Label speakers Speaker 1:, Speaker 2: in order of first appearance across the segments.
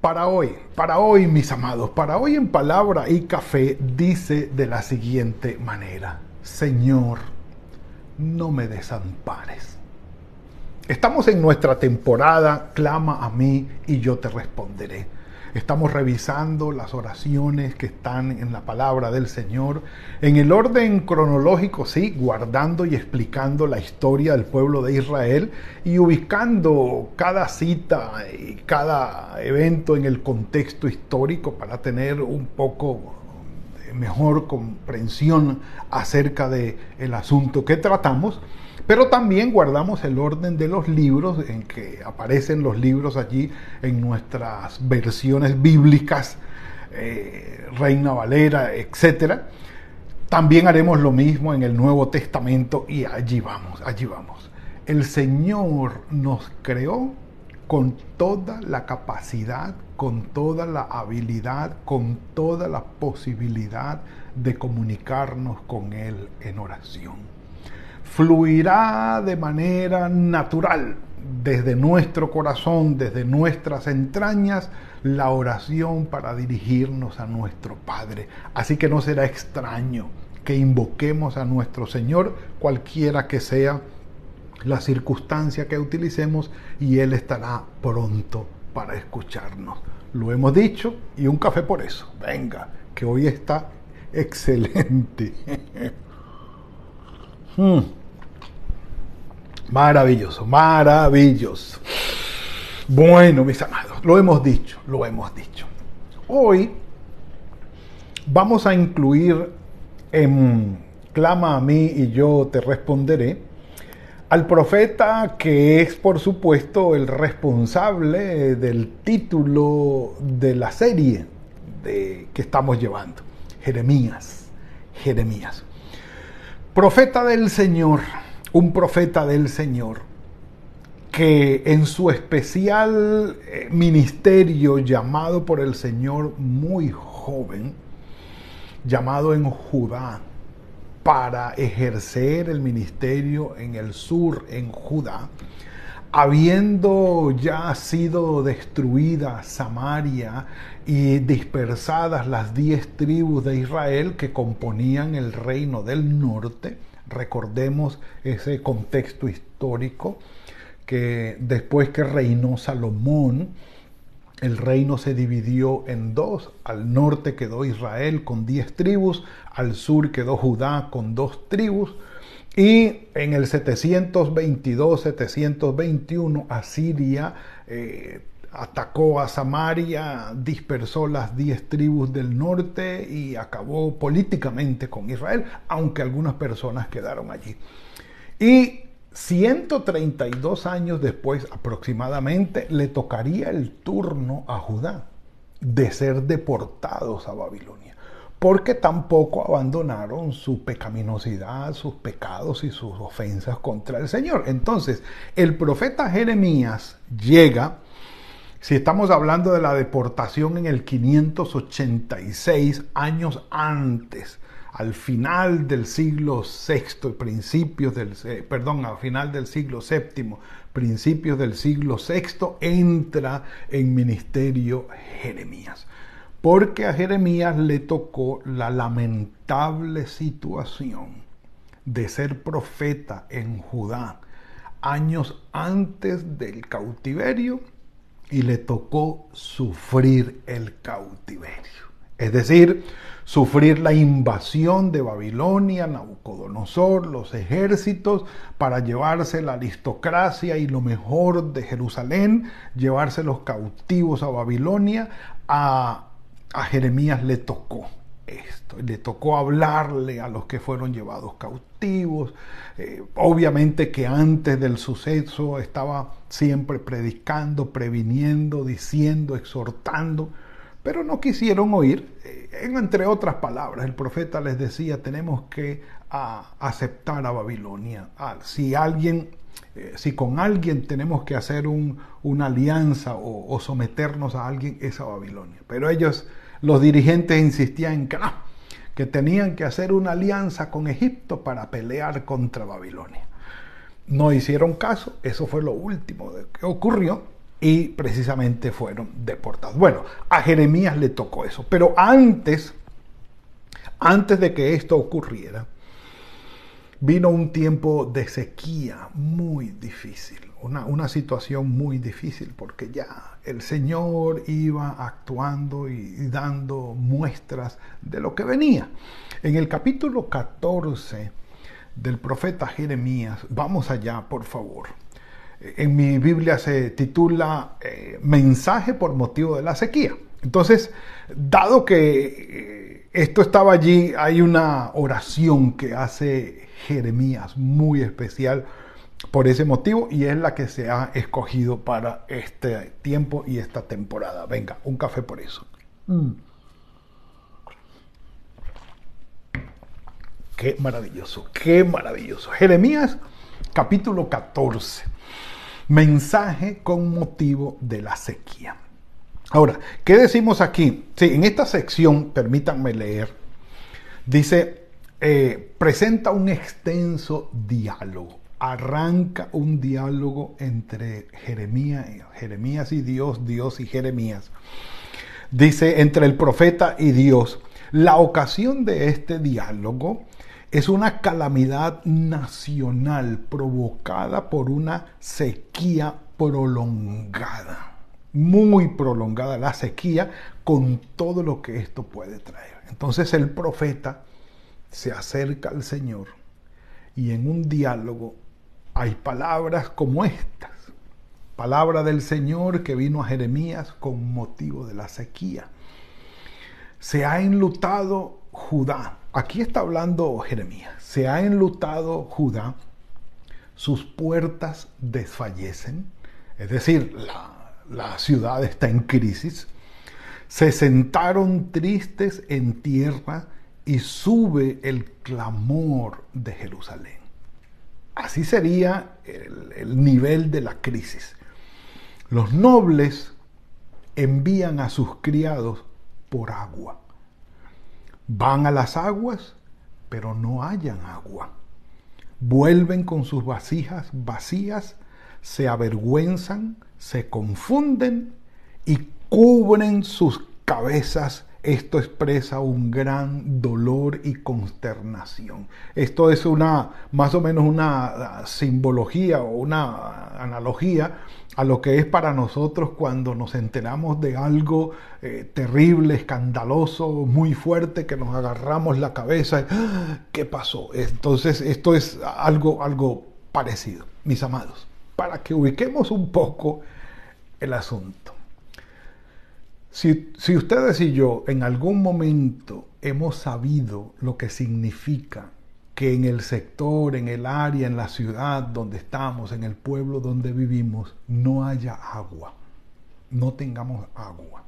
Speaker 1: Para hoy, para hoy mis amados, para hoy en palabra y café dice de la siguiente manera, Señor, no me desampares. Estamos en nuestra temporada, clama a mí y yo te responderé. Estamos revisando las oraciones que están en la palabra del Señor, en el orden cronológico, sí, guardando y explicando la historia del pueblo de Israel y ubicando cada cita y cada evento en el contexto histórico para tener un poco mejor comprensión acerca del el asunto que tratamos. Pero también guardamos el orden de los libros, en que aparecen los libros allí en nuestras versiones bíblicas, eh, Reina Valera, etc. También haremos lo mismo en el Nuevo Testamento y allí vamos, allí vamos. El Señor nos creó con toda la capacidad, con toda la habilidad, con toda la posibilidad de comunicarnos con Él en oración fluirá de manera natural desde nuestro corazón, desde nuestras entrañas, la oración para dirigirnos a nuestro Padre. Así que no será extraño que invoquemos a nuestro Señor, cualquiera que sea la circunstancia que utilicemos, y Él estará pronto para escucharnos. Lo hemos dicho y un café por eso. Venga, que hoy está excelente. Hmm. Maravilloso, maravilloso. Bueno, mis amados, lo hemos dicho, lo hemos dicho. Hoy vamos a incluir en Clama a mí y yo te responderé al profeta que es por supuesto el responsable del título de la serie de, que estamos llevando, Jeremías, Jeremías. Profeta del Señor un profeta del Señor que en su especial eh, ministerio llamado por el Señor muy joven, llamado en Judá, para ejercer el ministerio en el sur, en Judá, habiendo ya sido destruida Samaria y dispersadas las diez tribus de Israel que componían el reino del norte, Recordemos ese contexto histórico que después que reinó Salomón, el reino se dividió en dos. Al norte quedó Israel con diez tribus, al sur quedó Judá con dos tribus. Y en el 722-721 Asiria eh, atacó a Samaria, dispersó las diez tribus del norte y acabó políticamente con Israel, aunque algunas personas quedaron allí. Y 132 años después aproximadamente le tocaría el turno a Judá de ser deportados a Babilonia, porque tampoco abandonaron su pecaminosidad, sus pecados y sus ofensas contra el Señor. Entonces, el profeta Jeremías llega si estamos hablando de la deportación en el 586, años antes, al final del siglo VI, principios del, perdón, al final del siglo VII, principios del siglo VI, entra en ministerio Jeremías. Porque a Jeremías le tocó la lamentable situación de ser profeta en Judá años antes del cautiverio y le tocó sufrir el cautiverio. Es decir, sufrir la invasión de Babilonia, Nabucodonosor, los ejércitos, para llevarse la aristocracia y lo mejor de Jerusalén, llevarse los cautivos a Babilonia, a, a Jeremías le tocó esto. Le tocó hablarle a los que fueron llevados cautivos. Eh, obviamente que antes del suceso estaba siempre predicando, previniendo, diciendo, exhortando, pero no quisieron oír. Eh, entre otras palabras, el profeta les decía, tenemos que aceptar a Babilonia. si alguien, eh, si con alguien tenemos que hacer una alianza o, someternos a alguien, es a Babilonia. Pero ellos, los dirigentes, insistían en que que tenían que hacer una alianza con Egipto para pelear contra Babilonia. No hicieron caso, eso fue lo último que ocurrió y precisamente fueron deportados. Bueno, a Jeremías le tocó eso, pero antes, antes de que esto ocurriera, vino un tiempo de sequía muy difícil, una, una, situación muy difícil, porque ya el Señor iba actuando y, dando muestras de lo que venía. En el capítulo 14 del profeta Jeremías, vamos allá, por favor en mi Biblia se titula eh, Mensaje por motivo de la sequía. Entonces, dado que eh, esto estaba allí, hay una oración que hace Jeremías muy especial por ese motivo y es la que se ha escogido para este tiempo y esta temporada. Venga, un café por eso. Mm. Qué maravilloso, qué maravilloso. Jeremías capítulo 14 mensaje con motivo de la sequía. Ahora, ¿qué decimos aquí? Sí, en esta sección, permítanme leer, dice, eh, presenta un extenso diálogo, arranca un diálogo entre Jeremías, Jeremías y Dios, Dios y Jeremías. Dice, entre el profeta y Dios. La ocasión de este diálogo es una calamidad nacional provocada por una sequía prolongada, muy prolongada la sequía con todo lo que esto puede traer. Entonces el profeta se acerca al Señor y en un diálogo hay palabras como estas. Palabra del Señor que vino a Jeremías con motivo de la sequía. Se ha enlutado Judá Aquí está hablando Jeremías. Se ha enlutado Judá, sus puertas desfallecen, es decir, la, la ciudad está en crisis. Se sentaron tristes en tierra y sube el clamor de Jerusalén. Así sería el, el, nivel de la crisis. Los nobles envían a sus criados por agua. Van a las aguas, pero no hallan agua. Vuelven con sus vasijas vacías, se avergüenzan, se confunden y cubren sus cabezas esto expresa un gran dolor y consternación. Esto es una, más o menos una simbología o una analogía a lo que es para nosotros cuando nos enteramos de algo eh, terrible, escandaloso, muy fuerte, que nos agarramos la cabeza. ¡Ah! ¿Qué pasó? Entonces, esto es algo, algo parecido, mis amados, para que ubiquemos un poco el asunto. Si, ustedes y yo en algún momento hemos sabido lo que significa que en el sector, en el área, en la ciudad donde estamos, en el pueblo donde vivimos, no haya agua, no tengamos agua.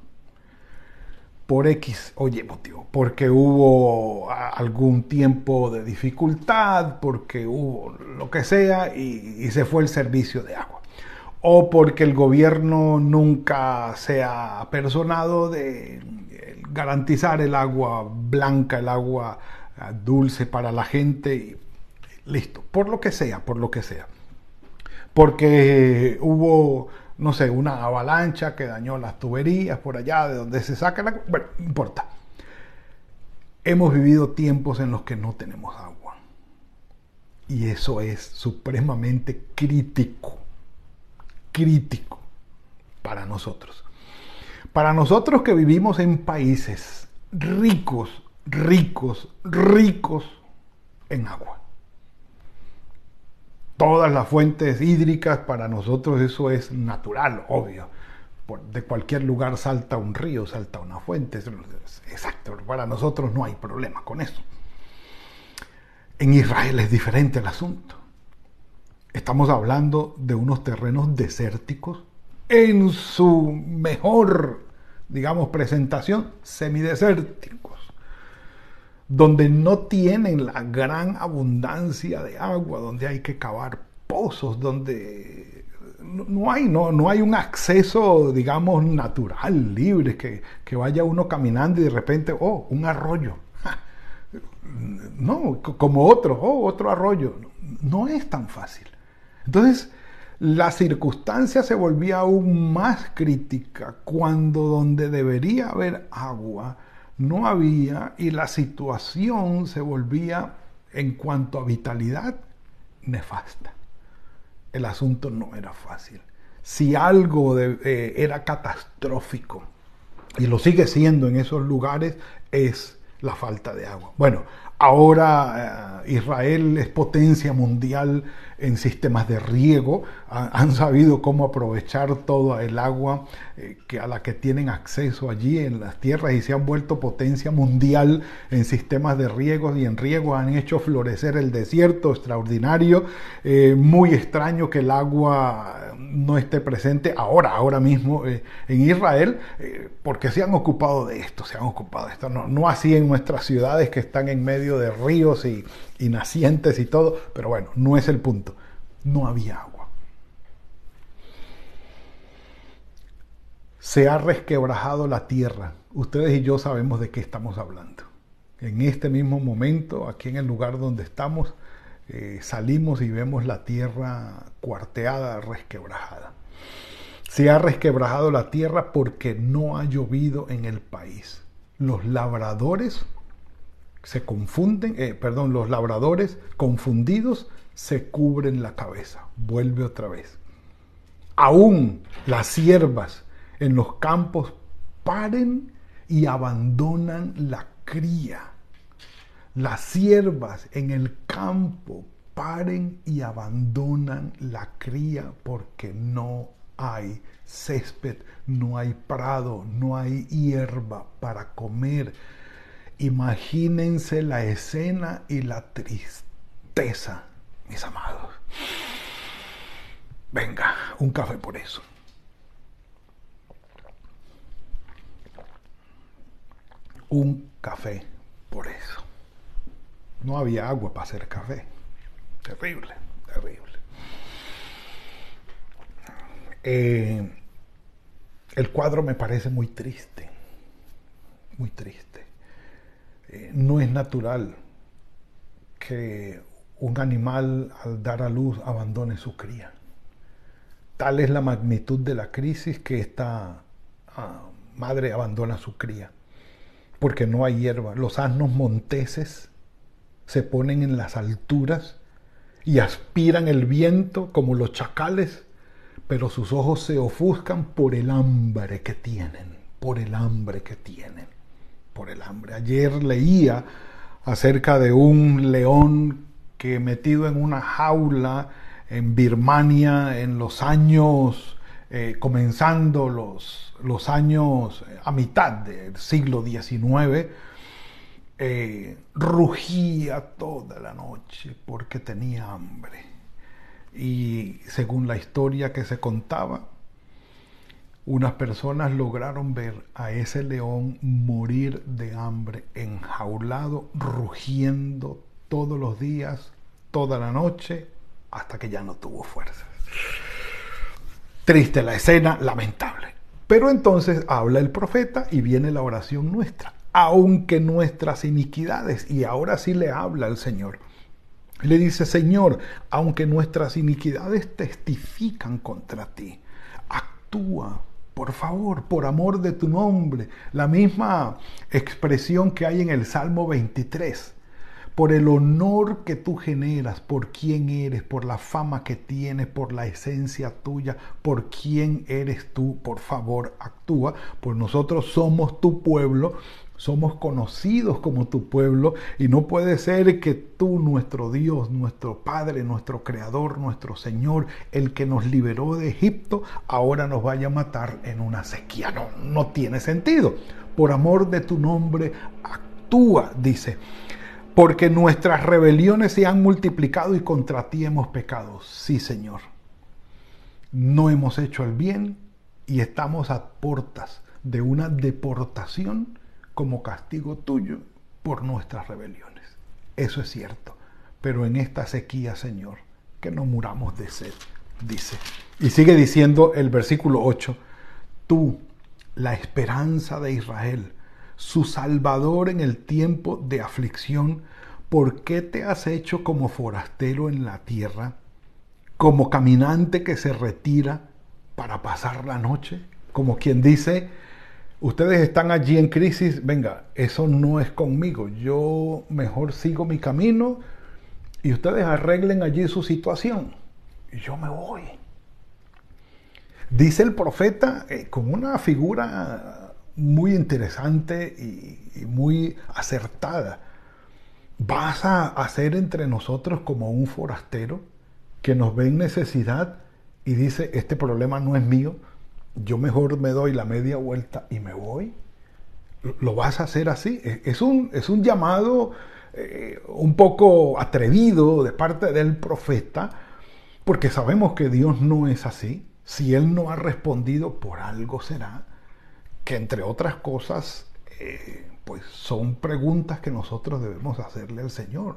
Speaker 1: Por X, oye, motivo, porque hubo algún tiempo de dificultad, porque hubo lo que sea y se fue el servicio de agua o porque el gobierno nunca se ha personado de garantizar el agua blanca, el agua ah, dulce para la gente, listo, por lo que sea, por lo que sea. Porque hubo, no sé, una avalancha que dañó las tuberías por allá, de donde se saca la... Bueno, no importa. Hemos vivido tiempos en los que no tenemos agua. Y eso es supremamente crítico crítico para nosotros. Para nosotros que vivimos en países ricos, ricos, ricos en agua. Todas las fuentes hídricas, para nosotros eso es natural, obvio. De cualquier lugar salta un río, salta una fuente. Exacto, para nosotros no hay problema con eso. En Israel es diferente el asunto. Estamos hablando de unos terrenos desérticos en su mejor, digamos, presentación, semidesérticos. donde no tienen la gran abundancia de agua, donde hay que cavar pozos, donde no hay, no, no hay un acceso, digamos, natural, libre, que, que vaya uno caminando y de repente, oh, un arroyo. No, como otro, oh, otro arroyo. No es tan fácil. Entonces, la circunstancia se volvía aún más crítica cuando donde debería haber agua no había y la situación se volvía en cuanto a vitalidad nefasta. El asunto no era fácil. Si algo eh, era catastrófico y lo sigue siendo en esos lugares es la falta de agua. Bueno, ahora eh, Israel es potencia mundial en sistemas de riego, han sabido cómo aprovechar toda el agua eh, que a la que tienen acceso allí en las tierras y se han vuelto potencia mundial en sistemas de riego y en riego han hecho florecer el desierto extraordinario, eh, muy extraño que el agua no esté presente ahora, ahora mismo eh, en Israel, porque se han ocupado de esto, se han ocupado de esto, no, no así en nuestras ciudades que están en medio de ríos y, y nacientes y todo, pero bueno, no es el punto. No había agua. Se ha resquebrajado la tierra. Ustedes y yo sabemos de qué estamos hablando. En este mismo momento, aquí en el lugar donde estamos, eh, salimos y vemos la tierra cuarteada, resquebrajada. Se ha resquebrajado la tierra porque no ha llovido en el país. Los labradores se confunden, eh, perdón, los labradores confundidos se cubren la cabeza. Vuelve otra vez. Aún las siervas en los campos paren y abandonan la cría. Las siervas en el campo paren y abandonan la cría porque no hay césped, no hay prado, no hay hierba para comer Imagínense la escena y la tristeza, mis amados. Venga, un café por eso. Un café por eso. No había agua para hacer café. Terrible, terrible. Eh, el cuadro me parece muy triste, muy triste. Eh, no es natural que un animal al dar a luz abandone su cría. Tal es la magnitud de la crisis que esta ah, madre abandona su cría, porque no hay hierba. Los asnos monteses se ponen en las alturas y aspiran el viento como los chacales, pero sus ojos se ofuscan por el hambre que tienen, por el hambre que tienen por el hambre. Ayer leía acerca de un león que metido en una jaula en Birmania en los años, eh, comenzando los, los años a mitad del siglo XIX, eh, rugía toda la noche porque tenía hambre. Y según la historia que se contaba, unas personas lograron ver a ese león morir de hambre, enjaulado, rugiendo todos los días, toda la noche, hasta que ya no tuvo fuerzas. Triste la escena, lamentable. Pero entonces habla el profeta y viene la oración nuestra. Aunque nuestras iniquidades, y ahora sí le habla el Señor, le dice, Señor, aunque nuestras iniquidades testifican contra ti, actúa por favor, por amor de tu nombre. La misma expresión que hay en el Salmo 23. Por el honor que tú generas, por quién eres, por la fama que tienes, por la esencia tuya, por quién eres tú, por favor, actúa. Pues nosotros somos tu pueblo somos conocidos como tu pueblo y no puede ser que tú, nuestro Dios, nuestro Padre, nuestro Creador, nuestro Señor, el que nos liberó de Egipto, ahora nos vaya a matar en una sequía. No, no tiene sentido. Por amor de tu nombre, actúa, dice. Porque nuestras rebeliones se han multiplicado y contra ti hemos pecado. Sí, Señor. No hemos hecho el bien y estamos a puertas de una deportación como castigo tuyo por nuestras rebeliones. Eso es cierto. Pero en esta sequía, Señor, que no muramos de sed, dice. Y sigue diciendo el versículo 8, tú, la esperanza de Israel, su Salvador en el tiempo de aflicción, ¿por qué te has hecho como forastero en la tierra, como caminante que se retira para pasar la noche? Como quien dice, ustedes están allí en crisis, venga, eso no es conmigo, yo mejor sigo mi camino y ustedes arreglen allí su situación. Y yo me voy. Dice el profeta eh, con una figura muy interesante y, muy acertada. ¿Vas a hacer entre nosotros como un forastero que nos ve en necesidad y dice, este problema no es mío, yo mejor me doy la media vuelta y me voy? ¿Lo vas a hacer así? Es un, es un llamado eh, un poco atrevido de parte del profeta, porque sabemos que Dios no es así. Si Él no ha respondido, por algo será que entre otras cosas, eh, pues son preguntas que nosotros debemos hacerle al Señor.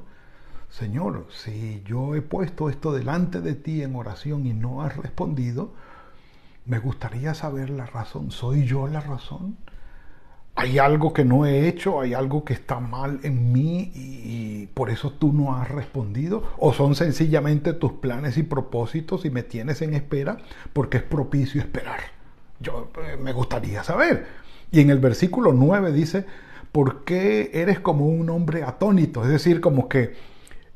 Speaker 1: Señor, si yo he puesto esto delante de ti en oración y no has respondido, me gustaría saber la razón. ¿Soy yo la razón? ¿Hay algo que no he hecho? ¿Hay algo que está mal en mí y, por eso tú no has respondido? ¿O son sencillamente tus planes y propósitos y me tienes en espera porque es propicio esperar? Yo eh, me gustaría saber. Y en el versículo 9 dice, ¿por qué eres como un hombre atónito? Es decir, como que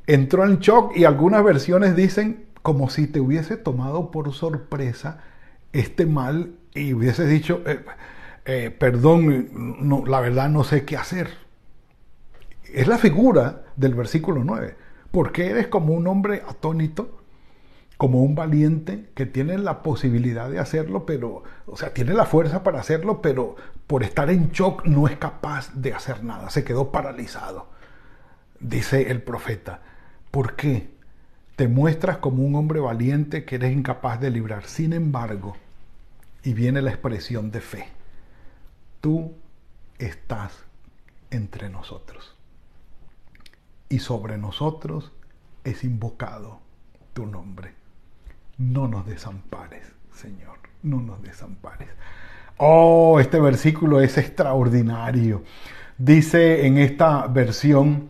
Speaker 1: entró en shock y algunas versiones dicen como si te hubiese tomado por sorpresa este mal y hubiese dicho, eh, eh, perdón, la verdad no sé qué hacer. Es la figura del versículo 9. ¿Por qué eres como un hombre atónito? Como un valiente que tiene la posibilidad de hacerlo, pero, o sea, tiene la fuerza para hacerlo, pero por estar en shock no es capaz de hacer nada, se quedó paralizado. Dice el profeta, ¿por qué? Te muestras como un hombre valiente que eres incapaz de librar. Sin embargo, y viene la expresión de fe, tú estás entre nosotros. Y sobre nosotros es invocado tu nombre no nos desampares, Señor, no nos desampares. Oh, este versículo es extraordinario. Dice en esta versión,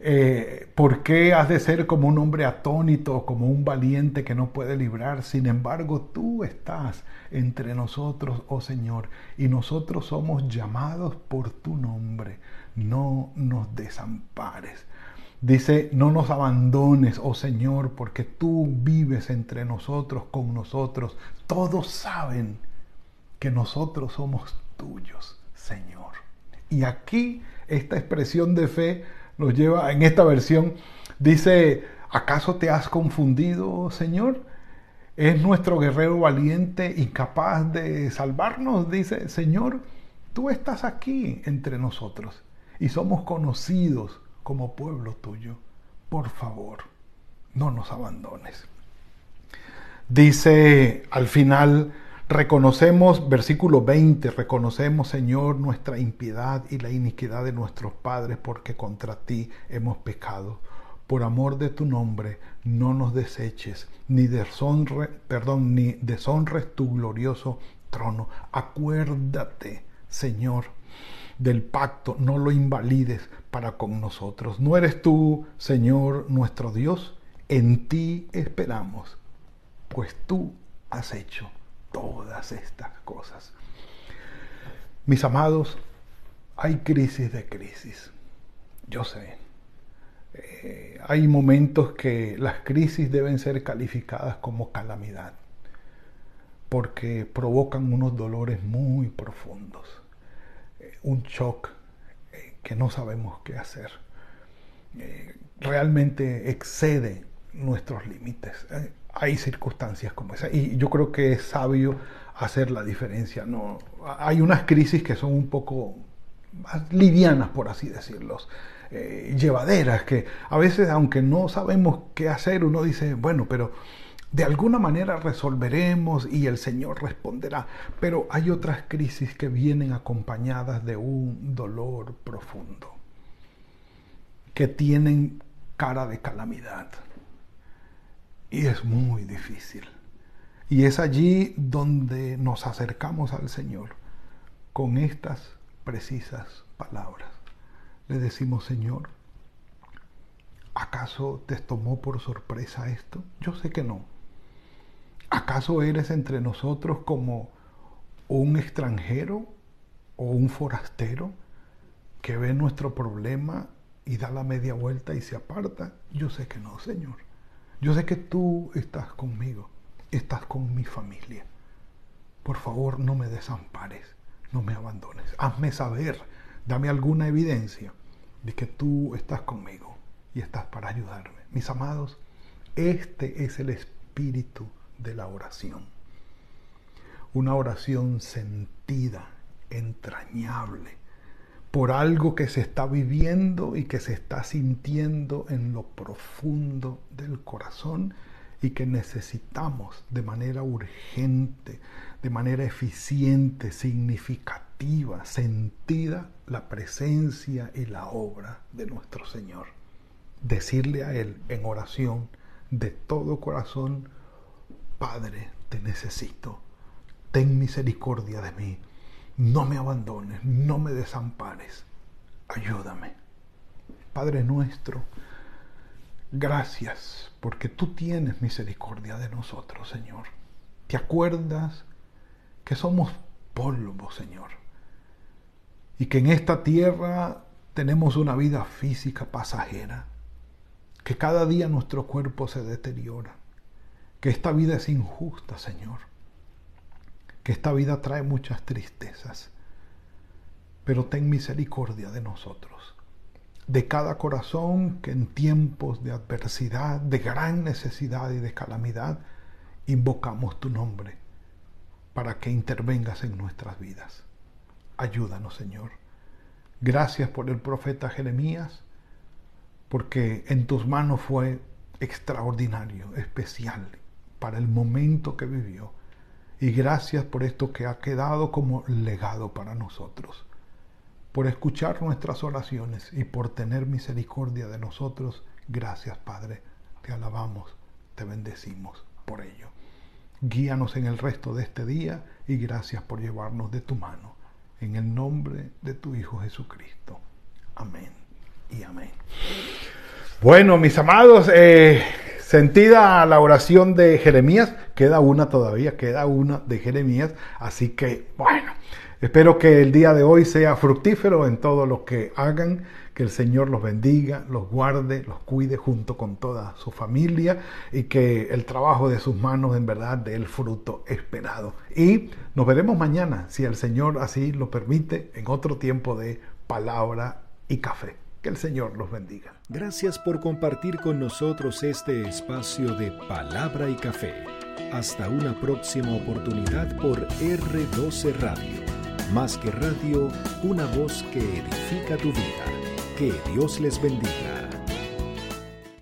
Speaker 1: eh, ¿por qué has de ser como un hombre atónito, como un valiente que no puede librar? Sin embargo, tú estás entre nosotros, oh Señor, y nosotros somos llamados por tu nombre. No nos desampares. Dice, no nos abandones, oh Señor, porque tú vives entre nosotros, con nosotros. Todos saben que nosotros somos tuyos, Señor. Y aquí esta expresión de fe nos lleva, en esta versión, dice, ¿acaso te has confundido, Señor? ¿Es nuestro guerrero valiente incapaz de salvarnos? Dice, Señor, tú estás aquí entre nosotros y somos conocidos como pueblo tuyo, por favor, no nos abandones. Dice al final, reconocemos, versículo 20, reconocemos, Señor, nuestra impiedad y la iniquidad de nuestros padres, porque contra ti hemos pecado. Por amor de tu nombre, no nos deseches, ni deshonre, perdón, ni deshonres tu glorioso trono. Acuérdate, Señor, del pacto, no lo invalides para con nosotros. ¿No eres tú, Señor, nuestro Dios? En ti esperamos, pues tú has hecho todas estas cosas. Mis amados, hay crisis de crisis. Yo sé. Eh, hay momentos que las crisis deben ser calificadas como calamidad, porque provocan unos dolores muy profundos un shock eh, que no sabemos qué hacer. Eh, realmente excede nuestros límites. Eh, hay circunstancias como esa y yo creo que es sabio hacer la diferencia. No, hay unas crisis que son un poco más livianas, por así decirlo, llevaderas, que a veces, aunque no sabemos qué hacer, uno dice, bueno, pero de alguna manera resolveremos y el Señor responderá. Pero hay otras crisis que vienen acompañadas de un dolor profundo. que tienen cara de calamidad. Y es muy difícil. Y es allí donde nos acercamos al Señor con estas precisas palabras. Le decimos, Señor, ¿acaso te tomó por sorpresa esto? Yo sé que no. ¿Acaso eres entre nosotros como un extranjero o un forastero que ve nuestro problema y da la media vuelta y se aparta? Yo sé que no, Señor. Yo sé que tú estás conmigo, estás con mi familia. Por favor, no me desampares, no me abandones. Hazme saber, dame alguna evidencia de que tú estás conmigo y estás para ayudarme. Mis amados, este es el espíritu de la oración. Una oración sentida, entrañable, por algo que se está viviendo y que se está sintiendo en lo profundo del corazón y que necesitamos de manera urgente, de manera eficiente, significativa, sentida la presencia y la obra de nuestro Señor. Decirle a Él en oración de todo corazón, Padre, te necesito, ten misericordia de mí no me abandones, no me desampares, ayúdame. Padre nuestro, gracias porque tú tienes misericordia de nosotros, Señor. ¿Te acuerdas que somos polvo, Señor? Y que en esta tierra tenemos una vida física pasajera, que cada día nuestro cuerpo se deteriora, que esta vida es injusta, Señor que esta vida trae muchas tristezas, pero ten misericordia de nosotros, de cada corazón que en tiempos de adversidad, de gran necesidad y de calamidad, invocamos tu nombre para que intervengas en nuestras vidas. Ayúdanos, Señor. Gracias por el profeta Jeremías, porque en tus manos fue extraordinario, especial, para el momento que vivió y gracias por esto que ha quedado como legado para nosotros, por escuchar nuestras oraciones y por tener misericordia de nosotros. Gracias, Padre. Te alabamos, te bendecimos por ello. Guíanos en el resto de este día y gracias por llevarnos de tu mano. En el nombre de tu Hijo Jesucristo. Amén y amén. Bueno, mis amados, eh, Sentida la oración de Jeremías, queda una todavía, queda una de Jeremías, así que bueno, espero que el día de hoy sea fructífero en todo lo que hagan, que el Señor los bendiga, los guarde, los cuide junto con toda su familia y que el trabajo de sus manos en verdad dé el fruto esperado. Y nos veremos mañana, si el Señor así lo permite, en otro tiempo de palabra y café. Que el Señor los bendiga.
Speaker 2: Gracias por compartir con nosotros este espacio de palabra y café. Hasta una próxima oportunidad por R12 Radio. Más que radio, una voz que edifica tu vida. Que Dios les bendiga.